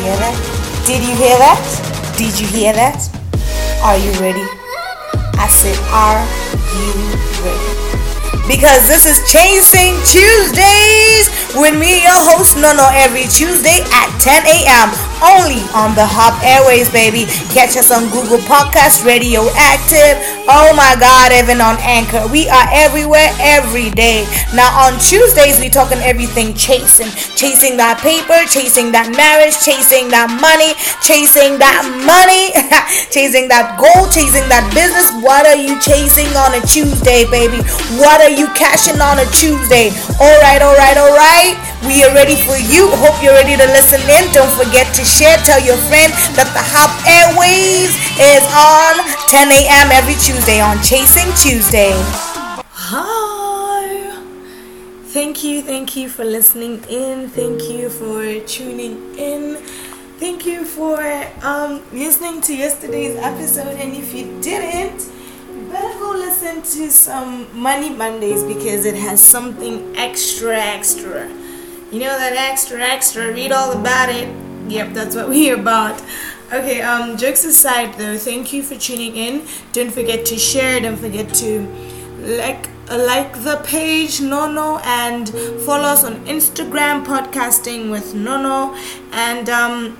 hear that? Did you hear that? Did you hear that? Are you ready? I said, Are you ready? Because this is Chasing Tuesdays with me, your host, Nono, every Tuesday at 10 a.m. only on the Hop Airways, baby. Catch us on Google Podcast, Radioactive. Oh my God, even on Anchor. We are everywhere every day. Now on Tuesdays, we talking everything chasing, chasing that paper, chasing that marriage, chasing that money, chasing that money, chasing that goal, chasing that business. What are you chasing on a Tuesday, baby? What are you cashing on a Tuesday? All right, all right, all right? We are ready for you. Hope you're ready to listen in. Don't forget to share. Tell your friend that the Hop Airways is on 10 a.m. every Tuesday on Chasing Tuesday. Hi. Thank you, thank you for listening in. Thank you for tuning in. Thank you for um, listening to yesterday's episode. And if you didn't, better go listen to some Money Mondays because it has something extra, extra. You know that extra, extra. Read all about it. Yep, that's what we're about. Okay, um, jokes aside though, thank you for tuning in. Don't forget to share. Don't forget to like like the page Nono and follow us on Instagram, podcasting with Nono, and um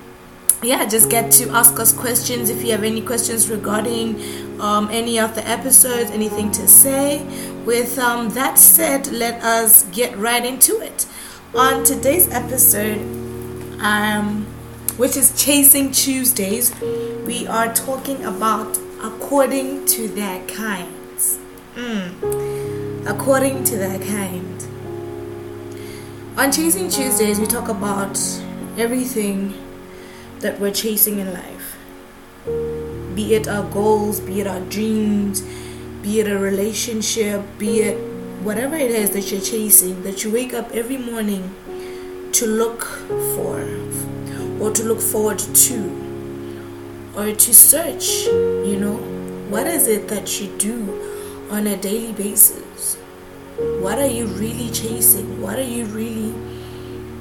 yeah, just get to ask us questions if you have any questions regarding um, any of the episodes, anything to say. With um, that said, let us get right into it. On today's episode, um, which is Chasing Tuesdays, we are talking about according to their kinds. Mm. According to their kind. On Chasing Tuesdays, we talk about everything that we're chasing in life. Be it our goals, be it our dreams, be it a relationship, be it whatever it is that you're chasing, that you wake up every morning to look for or to look forward to or to search, you know, what is it that you do on a daily basis? What are you really chasing? What are you really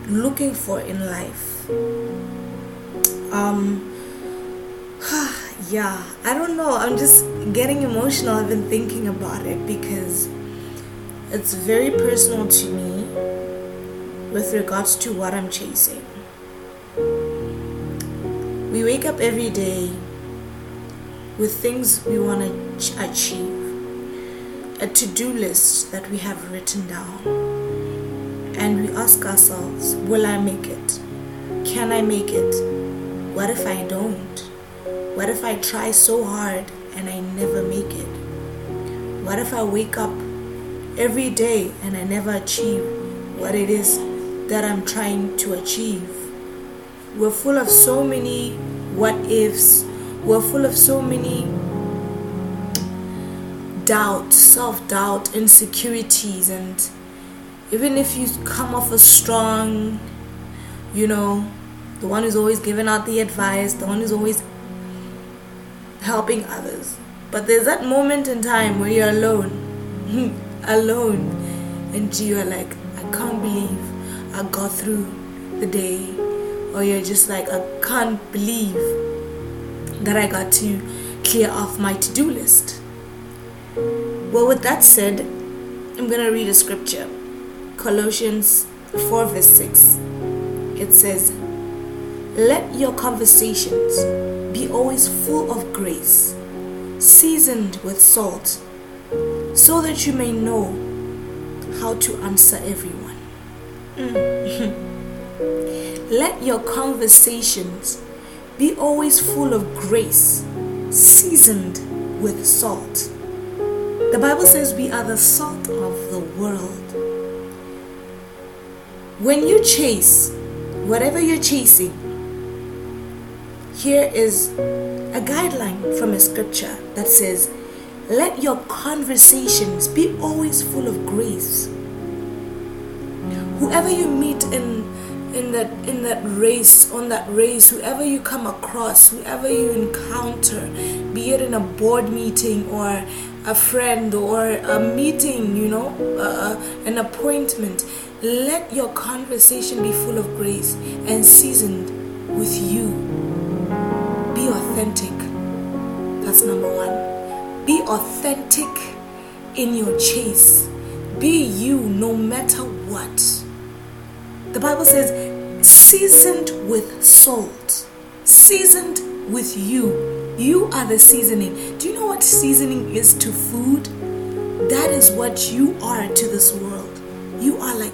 looking for in life? um yeah i don't know i'm just getting emotional been thinking about it because it's very personal to me with regards to what i'm chasing we wake up every day with things we want to achieve a to-do list that we have written down and we ask ourselves will i make it can i make it what if I don't? What if I try so hard and I never make it? What if I wake up every day and I never achieve what it is that I'm trying to achieve? We're full of so many what ifs. We're full of so many doubt, self doubt, insecurities, and even if you come off as strong, you know, the one who's always giving out the advice, the one who's always helping others. But there's that moment in time where you're alone, alone, and you're like, I can't believe I got through the day, or you're just like, I can't believe that I got to clear off my to do list. Well, with that said, I'm gonna read a scripture Colossians 4, verse 6. It says, let your conversations be always full of grace, seasoned with salt, so that you may know how to answer everyone. Mm. Let your conversations be always full of grace, seasoned with salt. The Bible says we are the salt of the world. When you chase whatever you're chasing, here is a guideline from a scripture that says, Let your conversations be always full of grace. Whoever you meet in in that in that race on that race whoever you come across whoever you encounter be it in a board meeting or a friend or a meeting you know uh, an appointment let your conversation be full of grace and seasoned with you. Be authentic. That's number one. Be authentic in your chase. Be you no matter what. The Bible says, seasoned with salt, seasoned with you. You are the seasoning. Do you know what seasoning is to food? That is what you are to this world. You are like,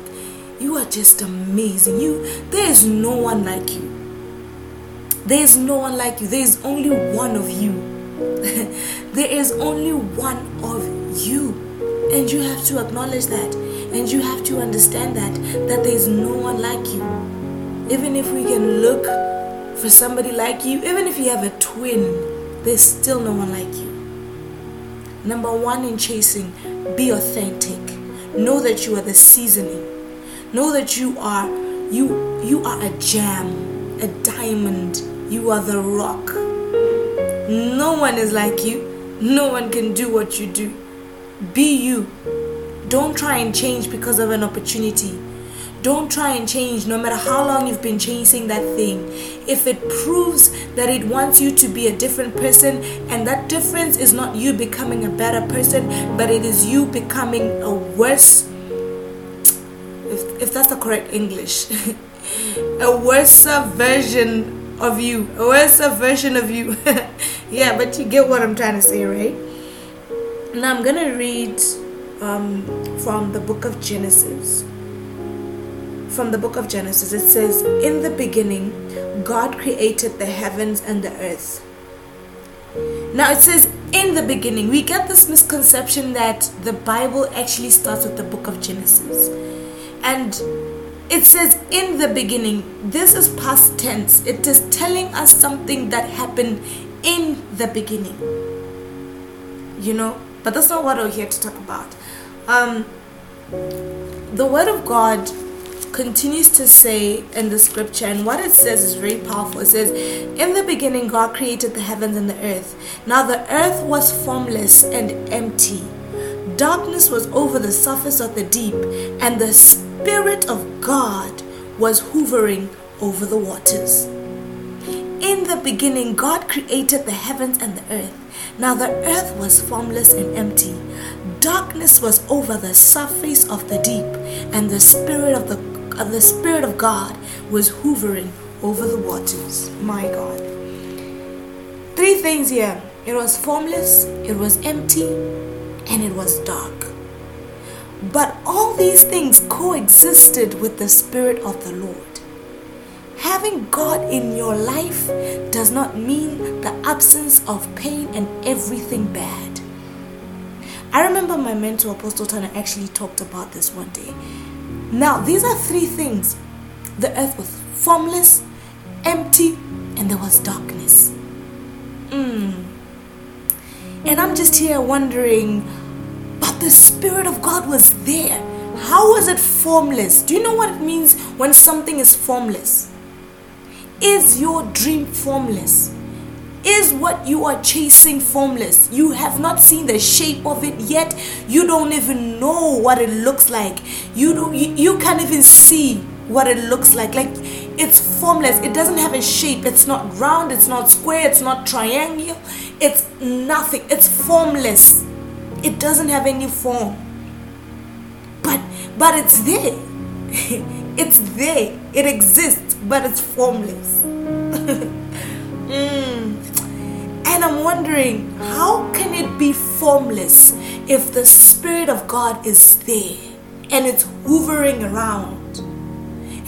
you are just amazing. You, there is no one like you. There is no one like you. There is only one of you. there is only one of you. And you have to acknowledge that. And you have to understand that that there is no one like you. Even if we can look for somebody like you, even if you have a twin, there's still no one like you. Number one in chasing, be authentic. Know that you are the seasoning. Know that you are you you are a gem, a diamond, you are the rock. No one is like you. No one can do what you do. Be you. Don't try and change because of an opportunity. Don't try and change no matter how long you've been chasing that thing. If it proves that it wants you to be a different person and that difference is not you becoming a better person, but it is you becoming a worse, if, if that's the correct English, a worse version of you. a worse version of you? yeah, but you get what I'm trying to say, right? Now I'm gonna read um, from the book of Genesis. From the book of Genesis, it says, In the beginning, God created the heavens and the earth. Now it says, In the beginning. We get this misconception that the Bible actually starts with the book of Genesis. And it says in the beginning this is past tense it is telling us something that happened in the beginning you know but that's not what we're here to talk about um, the word of god continues to say in the scripture and what it says is very powerful it says in the beginning god created the heavens and the earth now the earth was formless and empty darkness was over the surface of the deep and the Spirit of God was hovering over the waters. In the beginning, God created the heavens and the earth. Now the earth was formless and empty. Darkness was over the surface of the deep, and the Spirit of the, of the Spirit of God was hovering over the waters. My God. Three things here. It was formless, it was empty, and it was dark. But all these things coexisted with the Spirit of the Lord. Having God in your life does not mean the absence of pain and everything bad. I remember my mentor, Apostle Turner, actually talked about this one day. Now, these are three things the earth was formless, empty, and there was darkness. Mm. And I'm just here wondering but the Spirit of God was there. How was it formless? Do you know what it means when something is formless? Is your dream formless? Is what you are chasing formless? You have not seen the shape of it yet. You don't even know what it looks like. You don't you, you can't even see what it looks like. Like it's formless. It doesn't have a shape. It's not round, it's not square, it's not triangular. It's nothing. It's formless it doesn't have any form but but it's there it's there it exists but it's formless i'm wondering how can it be formless if the spirit of god is there and it's hovering around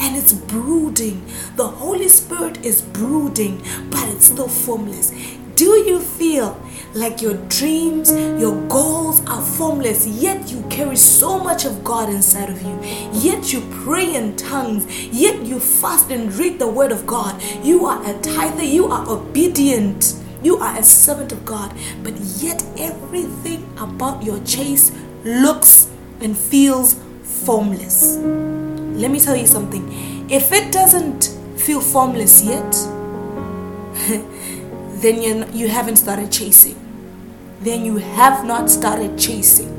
and it's brooding the holy spirit is brooding but it's still formless do you feel like your dreams, your goals are formless, yet you carry so much of God inside of you? Yet you pray in tongues, yet you fast and read the word of God. You are a tither, you are obedient, you are a servant of God, but yet everything about your chase looks and feels formless. Let me tell you something. If it doesn't feel formless yet, then you you haven't started chasing. Then you have not started chasing.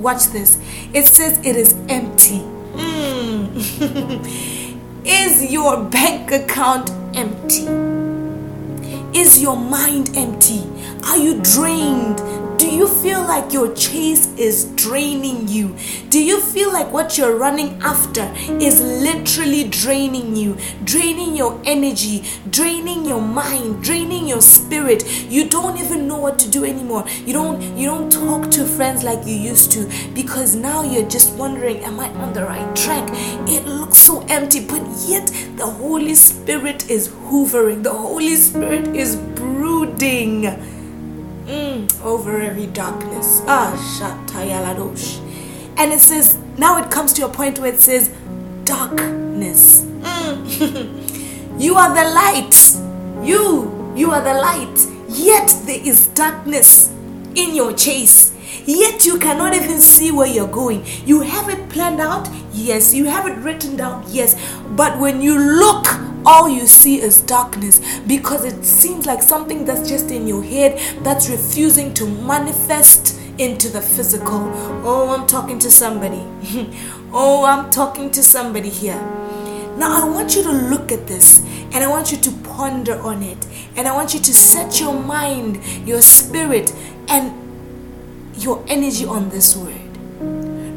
Watch this. It says it is empty. Mm. Is your bank account empty? Is your mind empty? Are you drained? Do you feel like your chase is draining you? Do you feel like what you're running after is literally draining you, draining your energy, draining your mind, draining your spirit? You don't even know what to do anymore. You don't you don't talk to friends like you used to because now you're just wondering, am I on the right track? It looks so empty, but yet the Holy Spirit is hovering. The Holy Spirit is brooding mm, over every darkness. Ah, Shatayaladosh. And it says, now it comes to a point where it says, darkness. Mm. you are the light. You, you are the light. Yet there is darkness in your chase. Yet you cannot even see where you're going. You have it planned out, yes. You have it written down, yes. But when you look all you see is darkness because it seems like something that's just in your head that's refusing to manifest into the physical. Oh, I'm talking to somebody. oh, I'm talking to somebody here. Now, I want you to look at this and I want you to ponder on it. And I want you to set your mind, your spirit, and your energy on this word.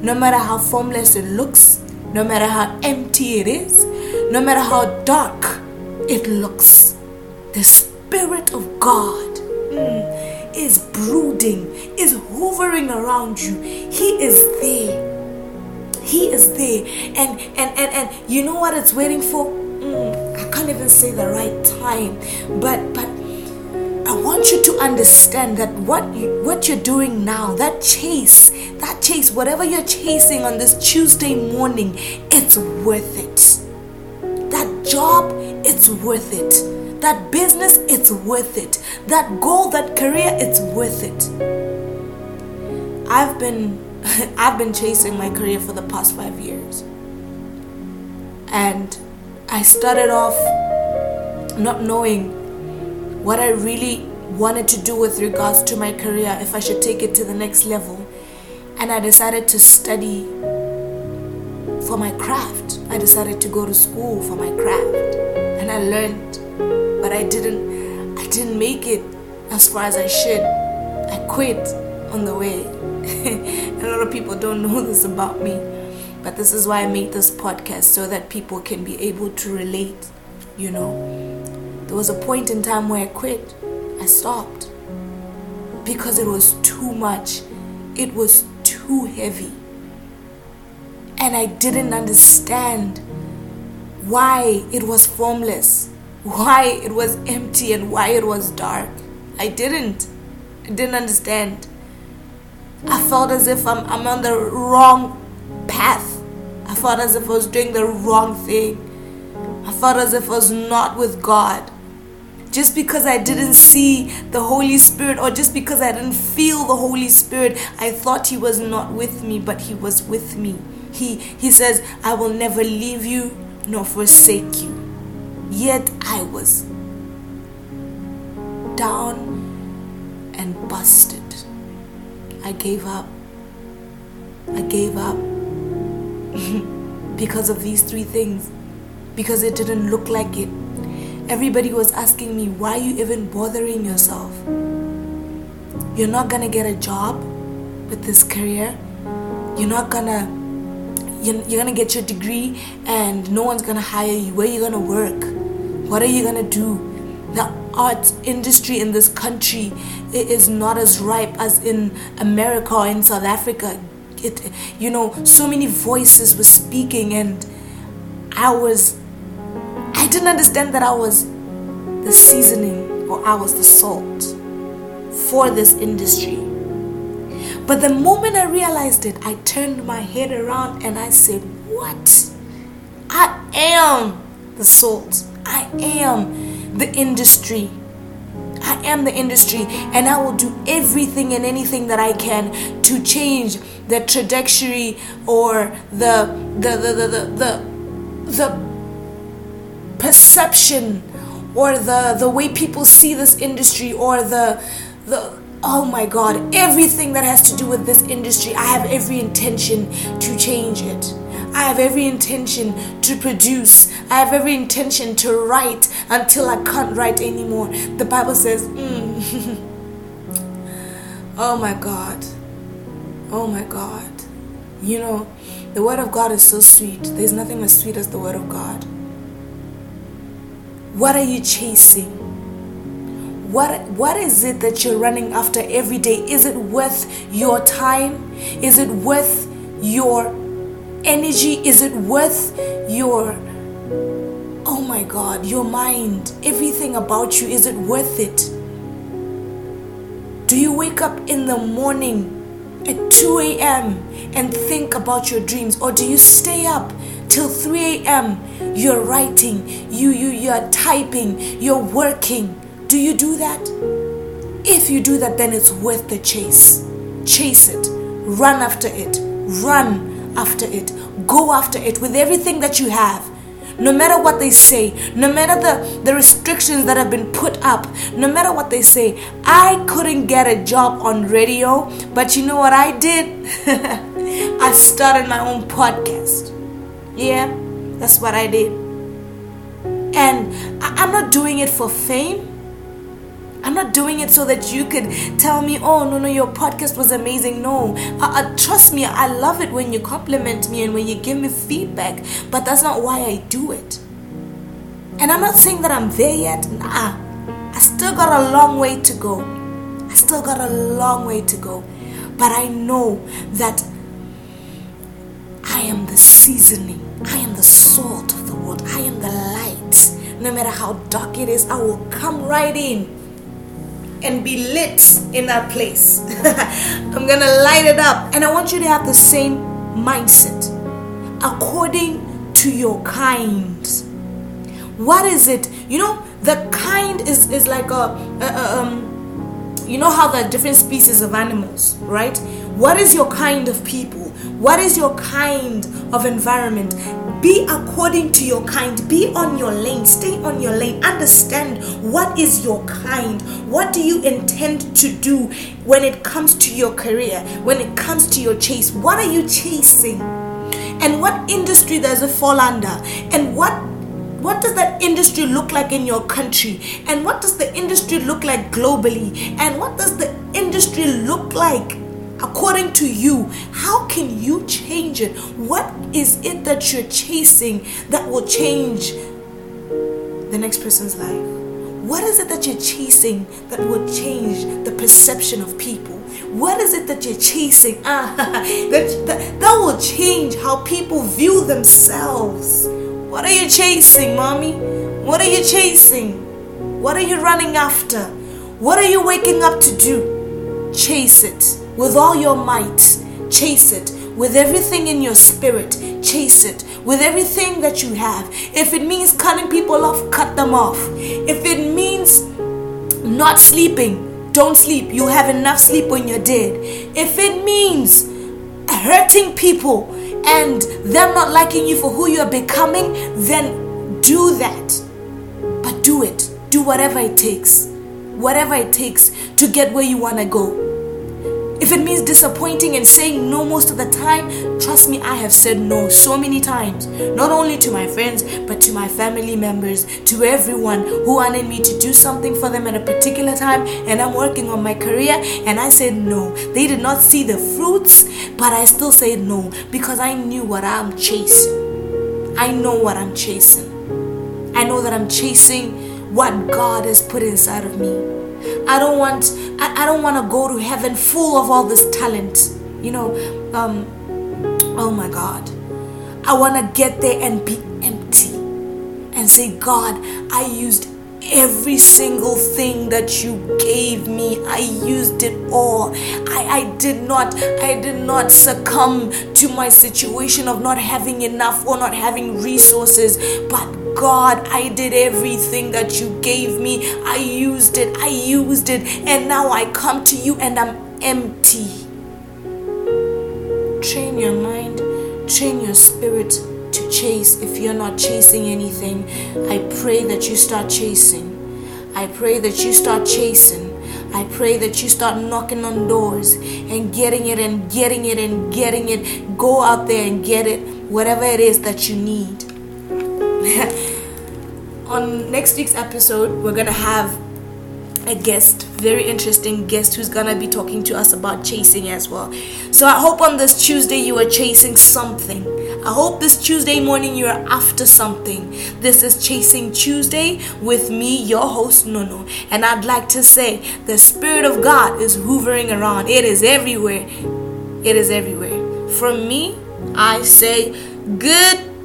No matter how formless it looks, no matter how empty it is, no matter how dark it looks, the Spirit of God mm, is brooding, is hovering around you. He is there. He is there. And and and, and you know what it's waiting for? Mm, I can't even say the right time. But but I want you to understand that what you, what you're doing now, that chase, that chase, whatever you're chasing on this Tuesday morning, it's worth it job, it's worth it. That business, it's worth it. That goal, that career, it's worth it. I've been I've been chasing my career for the past 5 years. And I started off not knowing what I really wanted to do with regards to my career if I should take it to the next level. And I decided to study for my craft. I decided to go to school for my craft and I learned, but I didn't I didn't make it as far as I should. I quit on the way. a lot of people don't know this about me, but this is why I made this podcast so that people can be able to relate, you know. There was a point in time where I quit. I stopped because it was too much. It was too heavy and I didn't understand why it was formless, why it was empty, and why it was dark. I didn't. I didn't understand. I felt as if I'm, I'm on the wrong path. I felt as if I was doing the wrong thing. I felt as if I was not with God. Just because I didn't see the Holy Spirit, or just because I didn't feel the Holy Spirit, I thought He was not with me, but He was with me. He, he says, I will never leave you nor forsake you. Yet I was down and busted. I gave up. I gave up because of these three things. Because it didn't look like it. Everybody was asking me, why are you even bothering yourself? You're not gonna get a job with this career. You're not gonna you're, you're gonna get your degree and no one's gonna hire you. Where are you gonna work? What are you gonna do? The arts industry in this country is not as ripe as in America or in South Africa. It, you know, so many voices were speaking, and I was, I didn't understand that I was the seasoning or I was the salt for this industry. But the moment I realized it, I turned my head around and I said, What? I am the salt. I am the industry. I am the industry, and I will do everything and anything that I can to change the trajectory or the the the the the, the, the perception or the the way people see this industry or the the oh my god everything that has to do with this industry i have every intention to change it I have every intention to produce. I have every intention to write until I can't write anymore. The Bible says, mm. Oh my God. Oh my God. You know, the Word of God is so sweet. There's nothing as sweet as the Word of God. What are you chasing? What, what is it that you're running after every day? Is it worth your time? Is it worth your energy? Is it worth your, oh my God, your mind? Everything about you, is it worth it? Do you wake up in the morning at 2 a.m. and think about your dreams? Or do you stay up till 3 a.m. You're writing, you, you, you're typing, you're working. Do you do that? If you do that, then it's worth the chase. Chase it, run after it, run after it, go after it with everything that you have no matter what they say, no matter the, the restrictions that have been put up, no matter what they say, I couldn't get a job on radio, but you know what I did? I started my own podcast. Yeah, that's what I did. And I'm not doing it for fame. I'm not doing it so that you could tell me, oh, no, no, your podcast was amazing. No, uh, uh, trust me, I love it when you compliment me and when you give me feedback, but that's not why I do it. And I'm not saying that I'm there yet. Nah, I still got a long way to go. I still got a long way to go. But I know that I am the seasoning, I am the salt of the world, I am the light. No matter how dark it is, I will come right in and be lit in that place. I'm gonna light it up. And I want you to have the same mindset according to your kind. What is it? You know, the kind is, is like a, a, a um, you know how there are different species of animals, right? What is your kind of people? What is your kind of environment? Be according to your kind. Be on your lane. Stay on your lane. Understand what is your kind. What do you intend to do when it comes to your career, when it comes to your chase? What are you chasing? And what industry does it fall under? And what what does that industry look like in your country? And what does the industry look like globally? And what does the industry look like according to you how can you change it what is it that you're chasing that will change the next person's life? What is it that you're chasing that will change the perception of people? What is it that you're chasing? Ah, that, that, that will change how people view themselves. What are you chasing mommy? What are you chasing? What are you running after? What are you waking up to do? Chase it with all your might. Chase it with everything in your spirit. Chase it with everything that you have. If it means cutting people off, cut them off. If it means not sleeping, don't sleep. You have enough sleep when you're dead. If it means hurting people and them not liking you for who you're becoming, then do that. But do it. Do whatever it takes. Whatever it takes to get where you want to go. If it means disappointing and saying no most of the time, trust me, I have said no so many times. Not only to my friends, but to my family members, to everyone who wanted me to do something for them at a particular time, and I'm working on my career, and I said no. They did not see the fruits, but I still said no because I knew what I'm chasing. I know what I'm chasing. I know that I'm chasing what God has put inside of me. I don't want I, I don't want to go to heaven full of all this talent. You know, um oh my God. I want to get there and be empty and say, God, I used every single thing that you gave me i used it all I, I did not i did not succumb to my situation of not having enough or not having resources but God, I did everything that you gave me. I used it, I used it, and now I come to you and I'm empty. Train your mind, train your spirit to chase if you're not chasing anything. I pray that you start chasing. I pray that you start chasing. I pray that you start knocking on doors and getting it and getting it and getting it. Go out there and get it whatever it is that you need. On next week's episode, we're gonna have a guest, very interesting guest who's gonna be talking to us about chasing as well. So I hope on this Tuesday you are chasing something. I hope this Tuesday morning you are after something. This is Chasing Tuesday with me, your host Nono, and I'd like to say the Spirit of God is hovering around. It is everywhere. It is everywhere. From me, I say goodbye.